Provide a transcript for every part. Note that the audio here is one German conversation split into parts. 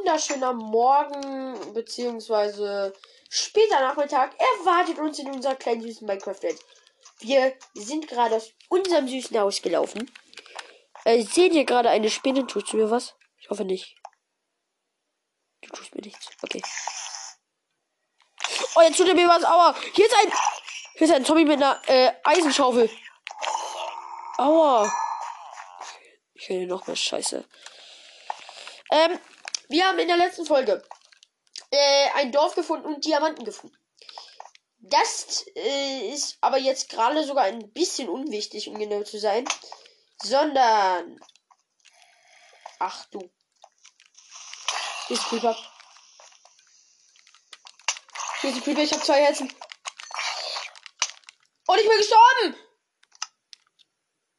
Wunderschöner Morgen beziehungsweise später Nachmittag erwartet uns in unserer kleinen süßen Minecraft-Welt. Wir sind gerade aus unserem süßen Haus gelaufen. Äh, seht ihr gerade eine Spinne? Tust du mir was? Ich hoffe nicht. Du tust mir nichts. Okay. Oh, jetzt tut er mir was. Aua. Hier ist ein. Hier ist ein Zombie mit einer äh, Eisenschaufel. Aua. Ich höre noch mehr Scheiße. Ähm, wir haben in der letzten Folge äh, ein Dorf gefunden und Diamanten gefunden. Das äh, ist aber jetzt gerade sogar ein bisschen unwichtig, um genau zu sein. Sondern. Ach du. Hier ist Creeper. Hier ist ein Creeper, ich habe zwei Herzen. Und ich bin gestorben!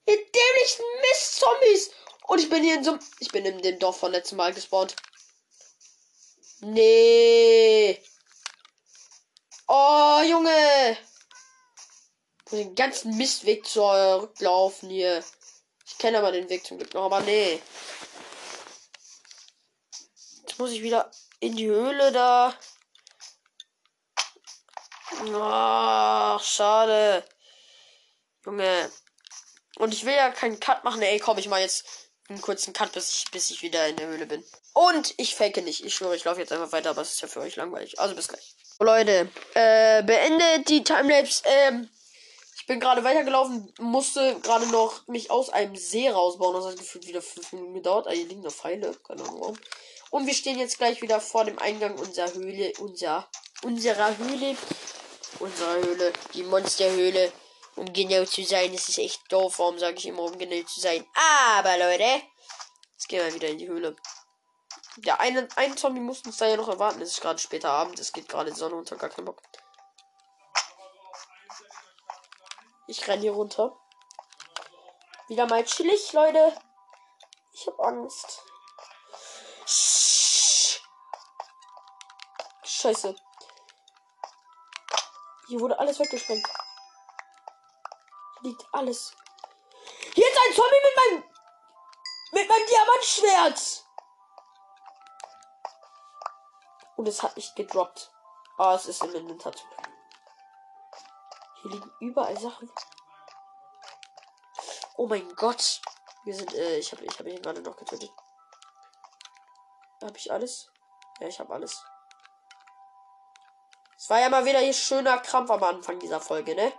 Ihr dämlichen Mist-Zombies! Und ich bin hier in so Ich bin in dem Dorf von letztem Mal gespawnt. Nee. Oh, Junge. Den ganzen Mistweg zurücklaufen hier. Ich kenne aber den Weg zum Glück noch, aber nee. Jetzt muss ich wieder in die Höhle da. Ach, schade. Junge. Und ich will ja keinen Cut machen. Ey, komm, ich mal jetzt einen kurzen Cut, bis ich, bis ich wieder in der Höhle bin. Und ich fake nicht. Ich schwöre, ich laufe jetzt einfach weiter, aber es ist ja für euch langweilig. Also bis gleich. So, Leute, äh, beendet die Timelapse. Ähm, ich bin gerade weitergelaufen, musste gerade noch mich aus einem See rausbauen. Das hat gefühlt wieder fünf Minuten gedauert. Ah, hier liegen noch Pfeile. Keine Ahnung warum. Und wir stehen jetzt gleich wieder vor dem Eingang unserer Höhle. Unser, unserer Höhle. Unserer Höhle. Die Monsterhöhle. Um genau zu sein, ist es echt doof. Warum sage ich immer, um genau zu sein? Aber Leute, jetzt gehen wir wieder in die Höhle. Der eine, ein Zombie muss uns da ja noch erwarten. Es ist gerade später Abend. Es geht gerade Sonne unter. Gar keinen Bock. Ich renne hier runter. Wieder mal chillig, Leute. Ich habe Angst. Scheiße. Hier wurde alles weggesprengt. Liegt alles. Hier ist ein Zombie mit meinem mit meinem Diamantschwert. Und es hat nicht gedroppt. Ah, es ist im Inventar. Hier liegen überall Sachen. Oh mein Gott. Wir sind, äh, ich habe ich hab ihn gerade noch getötet. Habe ich alles? Ja, ich habe alles. Es war ja mal wieder hier schöner Krampf am Anfang dieser Folge, ne?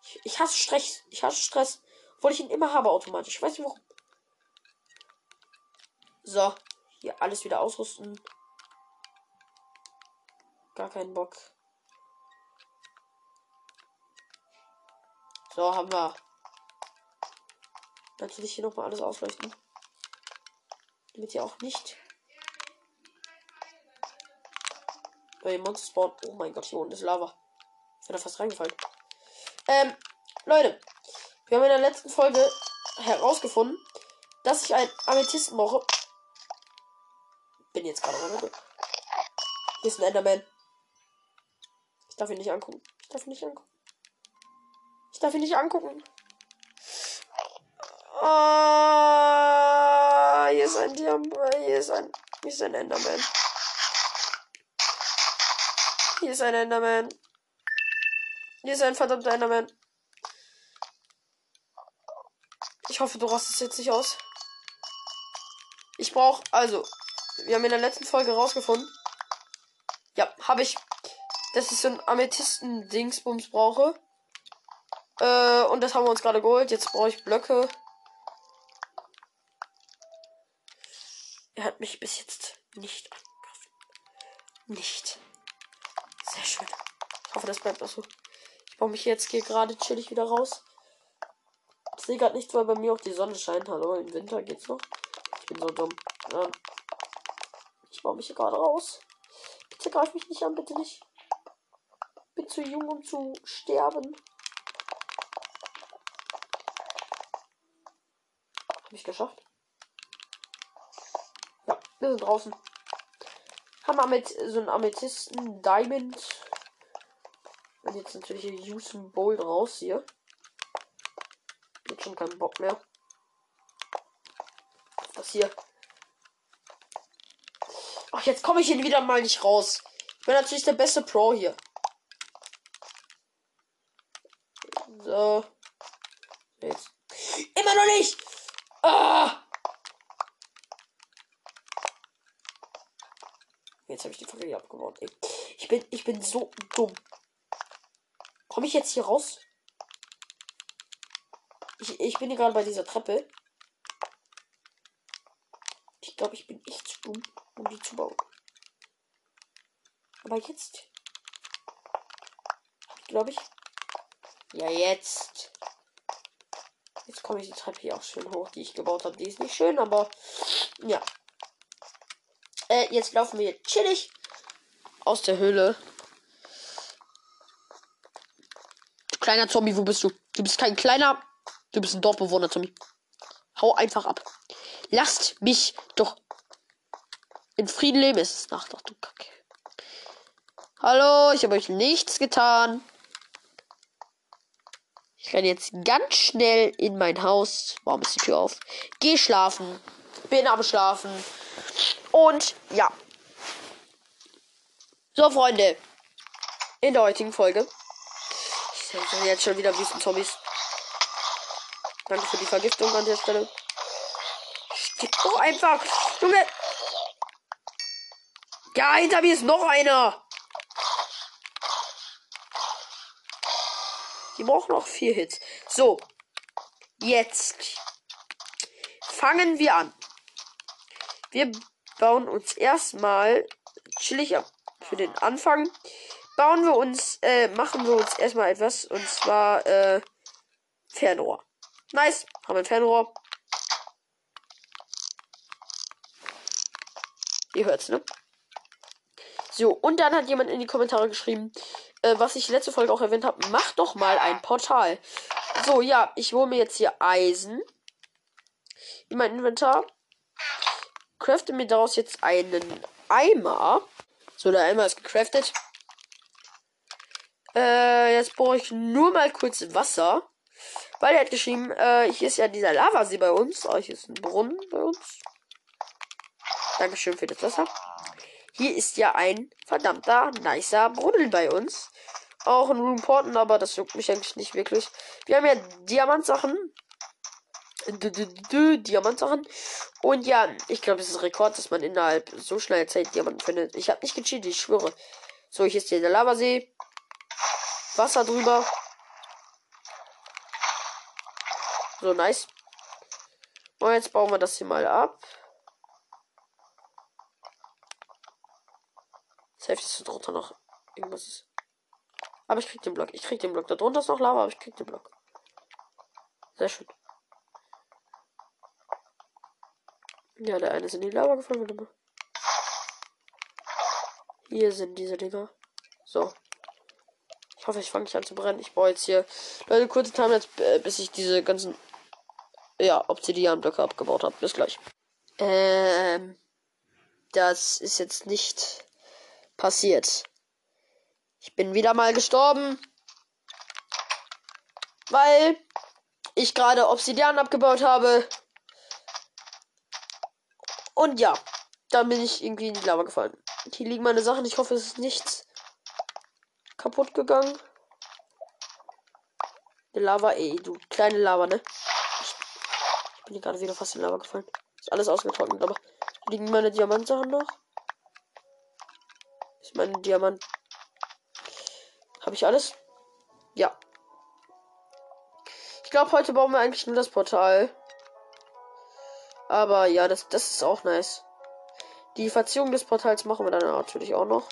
Ich, ich hasse Stress. Ich hasse Stress. Obwohl ich ihn immer habe automatisch. Ich weiß nicht warum. So. Hier alles wieder ausrüsten. Gar keinen Bock. So, haben wir. Natürlich hier nochmal alles ausleuchten. Damit hier auch nicht. Bei Monster spawn. Oh mein Gott, hier unten ist Lava. Ich bin da fast reingefallen. Ähm, Leute. Wir haben in der letzten Folge herausgefunden, dass ich einen Amethysten brauche. Bin jetzt gerade runter. Hier ist ein Enderman. Ich darf ihn nicht angucken. Ich darf ihn nicht angucken. Ich darf ihn nicht angucken. Ah, hier ist ein Diamant. Hier ist ein. Hier ist ein Enderman. Hier ist ein Enderman. Hier ist ein verdammter Enderman. Ich hoffe, du rastest jetzt nicht aus. Ich brauche, also, wir haben in der letzten Folge rausgefunden. Ja, habe ich dass ich so ein Amethysten-Dingsbums brauche. Äh, und das haben wir uns gerade geholt. Jetzt brauche ich Blöcke. Er hat mich bis jetzt nicht angegriffen. Nicht. Sehr schön. Ich hoffe, das bleibt auch so. Ich baue mich jetzt hier gerade chillig wieder raus. Ich sehe gerade nichts, weil bei mir auch die Sonne scheint. Hallo, im Winter geht's noch. Ich bin so dumm. Ja. Ich baue mich hier gerade raus. Bitte greif mich nicht an, bitte nicht bin zu jung, um zu sterben. Hab ich geschafft? Ja, wir sind draußen. Haben wir mit so einem Amethysten Diamond. Und jetzt natürlich hier Usain Bowl raus hier. Jetzt schon keinen Bock mehr. Was hier? jetzt komme ich hier wieder mal nicht raus. Ich bin natürlich der beste Pro hier. So. Jetzt. Immer noch nicht! Ah! Jetzt habe ich die Fackel abgebaut. Ey. Ich bin, ich bin so dumm. Komme ich jetzt hier raus? Ich, ich bin gerade bei dieser Treppe. Ich glaube, ich bin echt zu dumm, um die zu bauen. Aber jetzt. Glaube ich. Ja, jetzt. Jetzt komme ich die Treppe hier auch schön hoch, die ich gebaut habe. Die ist nicht schön, aber ja. Äh, jetzt laufen wir chillig aus der Höhle. Kleiner Zombie, wo bist du? Du bist kein kleiner. Du bist ein Dorfbewohner, Zombie. Hau einfach ab. Lasst mich doch in Frieden leben. Es ist Nacht. Ach du Kacke. Hallo, ich habe euch nichts getan. Ich renne jetzt ganz schnell in mein Haus. Warum ist die Tür auf? Geh schlafen. Bin am Schlafen. Und ja. So, Freunde. In der heutigen Folge. Sehe jetzt schon wieder Wüstenzombies. Danke für die Vergiftung an der Stelle. Stirb doch einfach. Junge. Ja, hinter mir ist noch einer. Die brauchen noch vier Hits. So. Jetzt fangen wir an. Wir bauen uns erstmal chillig ab für den Anfang. Bauen wir uns, äh, machen wir uns erstmal etwas und zwar, äh, Fernrohr. Nice. Haben wir ein Fernrohr. Ihr hört's, ne? So, und dann hat jemand in die Kommentare geschrieben, äh, was ich letzte Folge auch erwähnt habe, mach doch mal ein Portal. So, ja, ich hole mir jetzt hier Eisen in mein Inventar. Crafte mir daraus jetzt einen Eimer. So, der Eimer ist gecraftet. Äh, jetzt brauche ich nur mal kurz Wasser. Weil er hat geschrieben, äh, hier ist ja dieser Lavasee bei uns. Oh, hier ist ein Brunnen bei uns. Dankeschön für das Wasser. Hier ist ja ein verdammter, nicer Brunnen bei uns. Auch ein Room Porten, aber das juckt mich eigentlich nicht wirklich. Wir haben ja Diamantsachen. Diamantsachen. Und ja, ich glaube, es ist ein Rekord, dass man innerhalb so schnell Zeit Diamanten findet. Ich habe nicht gecheatet, ich schwöre. So, hier ist der Lavasee. Wasser drüber. So, nice. Und jetzt bauen wir das hier mal ab. Safe ist drunter noch irgendwas. Ist. Aber ich krieg den Block. Ich krieg den Block. Da drunter ist noch Lava, aber ich krieg den Block. Sehr schön. Ja, der eine ist in die Lava gefallen. Hier sind diese Dinger. So. Ich hoffe, ich fange nicht an zu brennen. Ich baue jetzt hier. Leute, kurze Time jetzt, äh, bis ich diese ganzen. Ja, Obsidian-Blöcke abgebaut habe. Bis gleich. Ähm. Das ist jetzt nicht passiert. Ich bin wieder mal gestorben. Weil ich gerade Obsidian abgebaut habe. Und ja, dann bin ich irgendwie in die Lava gefallen. Hier liegen meine Sachen. Ich hoffe, es ist nichts kaputt gegangen. Die Lava, ey, du kleine Lava, ne? Ich, bin gerade wieder fast in Lava gefallen. Ist alles ausgetrocknet, aber liegen meine Diamantsachen noch? Ist mein Diamant. Habe ich alles? Ja. Ich glaube, heute bauen wir eigentlich nur das Portal. Aber ja, das, das ist auch nice. Die Verzierung des Portals machen wir dann natürlich auch noch.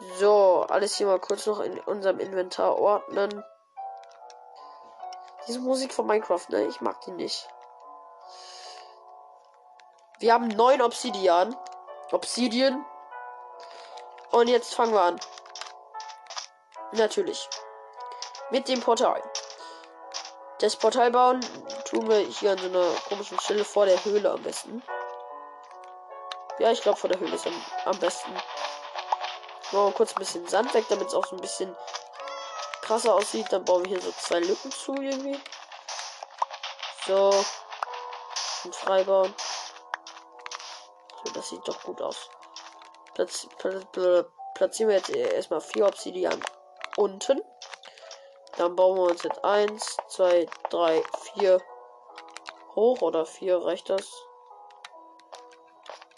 So, alles hier mal kurz noch in unserem Inventar ordnen. Diese Musik von Minecraft, ne? Ich mag die nicht. Wir haben neun Obsidian. Obsidian. Und jetzt fangen wir an. Natürlich. Mit dem Portal. Das Portal bauen tun wir hier an so einer komischen Stelle vor der Höhle am besten. Ja, ich glaube vor der Höhle ist am, am besten. Machen wir kurz ein bisschen Sand weg, damit es auch so ein bisschen krasser aussieht. Dann bauen wir hier so zwei Lücken zu irgendwie. So. Und freibauen. das sieht doch gut aus. Platz, platzieren wir jetzt erstmal vier Obsidian unten. Dann bauen wir uns jetzt eins, zwei, drei, vier hoch oder vier reicht das?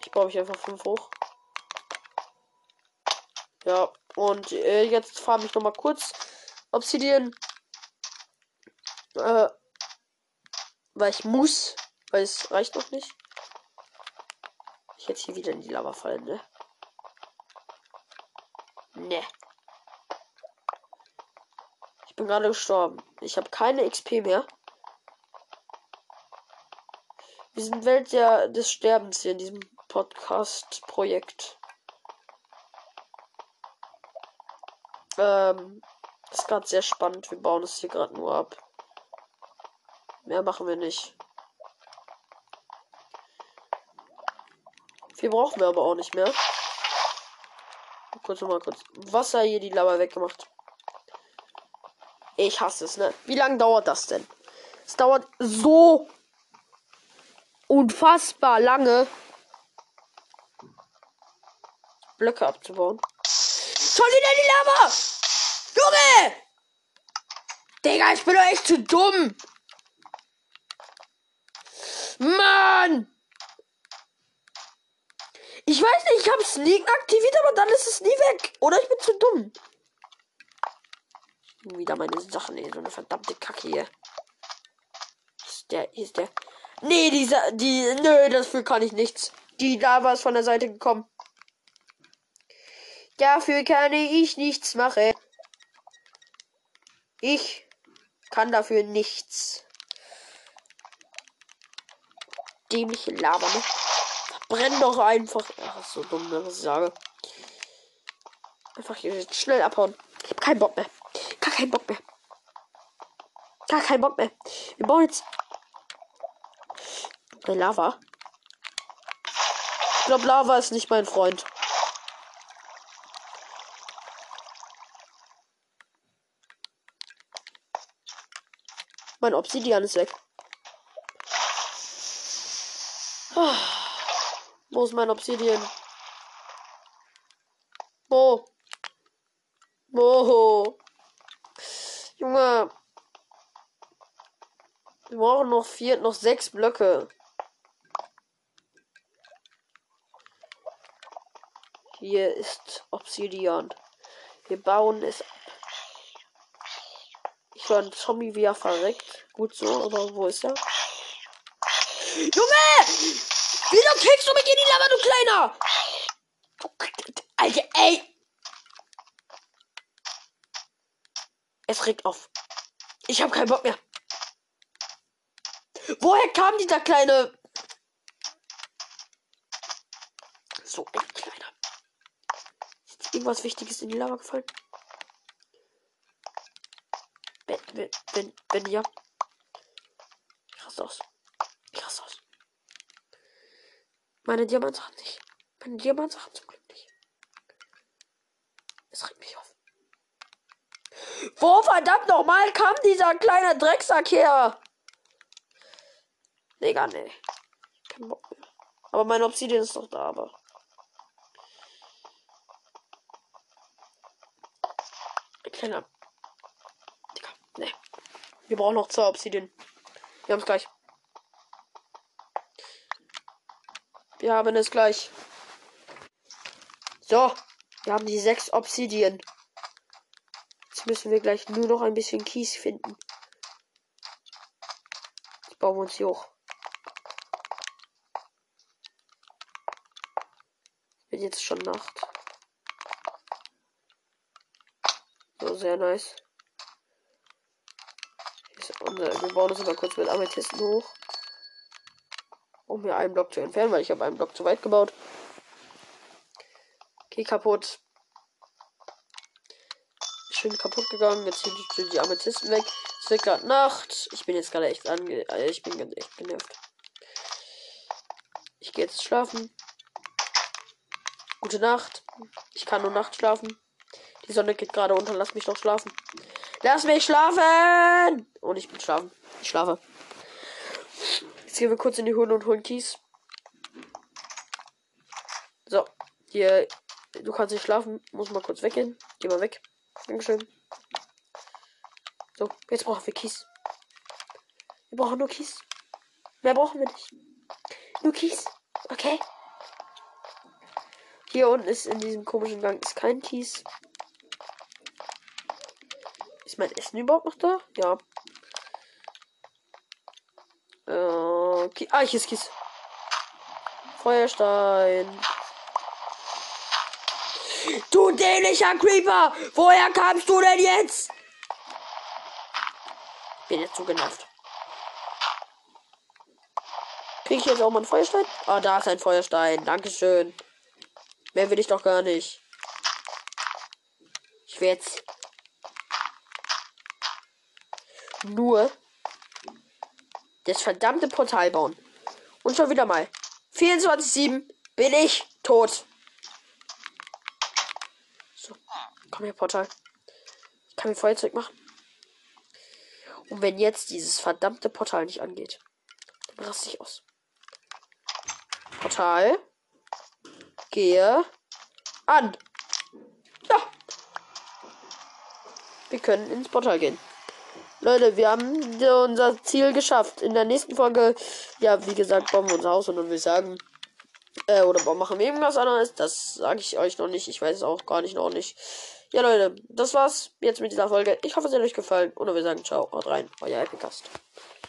Ich baue mich einfach fünf hoch. Ja, und äh, jetzt fahre ich noch mal kurz Obsidian. Äh, weil ich muss, weil es reicht noch nicht. Ich jetzt hier wieder in die Lava fallen, ne? Ne. Ich bin gerade gestorben. Ich habe keine XP mehr. Wir sind Welt der, des Sterbens hier in diesem Podcast-Projekt. Ähm, ist gerade sehr spannend. Wir bauen es hier gerade nur ab. Mehr machen wir nicht. Wir brauchen wir aber auch nicht mehr. Kurz mal kurz Wasser hier die Lava weggemacht. Ich hasse es, ne? Wie lange dauert das denn? Es dauert so unfassbar lange, Blöcke abzubauen. Schon wieder die Lava! Junge! Digga, ich bin doch echt zu dumm! Mann! Ich weiß nicht, ich habe Sneak aktiviert, aber dann ist es nie weg. Oder ich bin zu dumm. Wieder meine Sachen, ey, so eine verdammte Kacke hier. Ist der, ist der. Nee, dieser, die, nö, dafür kann ich nichts. Die Lava ist von der Seite gekommen. Dafür kann ich nichts machen. Ich kann dafür nichts. Dämliche Lava, ne? Brenn doch einfach. Ach, so dumm, was ich sage. Einfach hier schnell abhauen. Ich hab keinen Bock mehr. Gar keinen Bock mehr. Gar keinen Bock mehr. Wir bauen jetzt. Lava. Ich glaube, Lava ist nicht mein Freund. Mein Obsidian ist weg. Ah. Wo ist mein Obsidian? Wo? Wo? Junge. Wir brauchen noch vier, noch sechs Blöcke. Hier ist Obsidian. Wir bauen es einen Zombie, wie er verreckt. Gut so, aber wo ist er? Junge! Wieso kickst du mich in die Lava, du Kleiner? Alter, ey. Es regt auf. Ich habe keinen Bock mehr. Woher kam dieser kleine... So ein kleiner. Ist irgendwas Wichtiges in die Lava gefallen? Wenn, wenn, wenn, wenn ja. Krass aus. Meine Diamantsachen nicht. Meine Diamantsachen zum Glück nicht. Es regt mich auf. Wo verdammt nochmal kam dieser kleine Drecksack her? Nee. Kein Bock mehr. Aber mein Obsidian ist doch da, aber. Kleiner. Wir brauchen noch zwei Obsidian. Wir haben es gleich. Wir haben es gleich. So, wir haben die sechs Obsidian. Jetzt müssen wir gleich nur noch ein bisschen Kies finden. Jetzt bauen wir uns hier hoch. Wird jetzt schon Nacht. So, sehr nice. Unser, wir bauen uns aber kurz mit Amethysten hoch um mir einen Block zu entfernen, weil ich habe einen Block zu weit gebaut. Okay, kaputt. Schön kaputt gegangen. Jetzt sind die Amethysten weg. Es wird gerade Nacht. Ich bin jetzt gerade echt ange... Äh, ich bin echt genervt. Ich gehe jetzt schlafen. Gute Nacht. Ich kann nur Nacht schlafen. Die Sonne geht gerade unter. Lass mich doch schlafen. Lass mich schlafen! Und ich bin schlafen. Ich schlafe. Jetzt gehen wir kurz in die Höhle und holen Kies. Hier, du kannst nicht schlafen. Muss mal kurz weggehen. Geh mal weg. Dankeschön. So, jetzt brauchen wir Kies. Wir brauchen nur Kies. Mehr brauchen wir nicht. Nur Kies. Okay. Hier unten ist in diesem komischen Gang ist kein Kies. Ist mein Essen überhaupt noch da? Ja. Äh, Ki ah, hier ist Kies. Feuerstein. Du dämlicher Creeper! Woher kamst du denn jetzt? Bin jetzt so genervt. Krieg ich jetzt auch mal einen Feuerstein? Ah, da ist ein Feuerstein. Dankeschön. Mehr will ich doch gar nicht. Ich will jetzt nur das verdammte Portal bauen. Und schon wieder mal. 24-7 bin ich tot. So, komm her, Portal. Ich kann mir Feuerzeug machen. Und wenn jetzt dieses verdammte Portal nicht angeht, dann raste ich aus. Portal. Gehe an. Ja. Wir können ins Portal gehen. Leute, wir haben unser Ziel geschafft. In der nächsten Folge, ja, wie gesagt, bauen wir unser Haus und dann würde ich sagen, äh, oder machen wir irgendwas anderes. Das sage ich euch noch nicht. Ich weiß es auch gar nicht noch nicht. Ja, Leute, das war's jetzt mit dieser Folge. Ich hoffe, es hat euch gefallen. Und wir sagen ciao, haut rein, euer Epicast.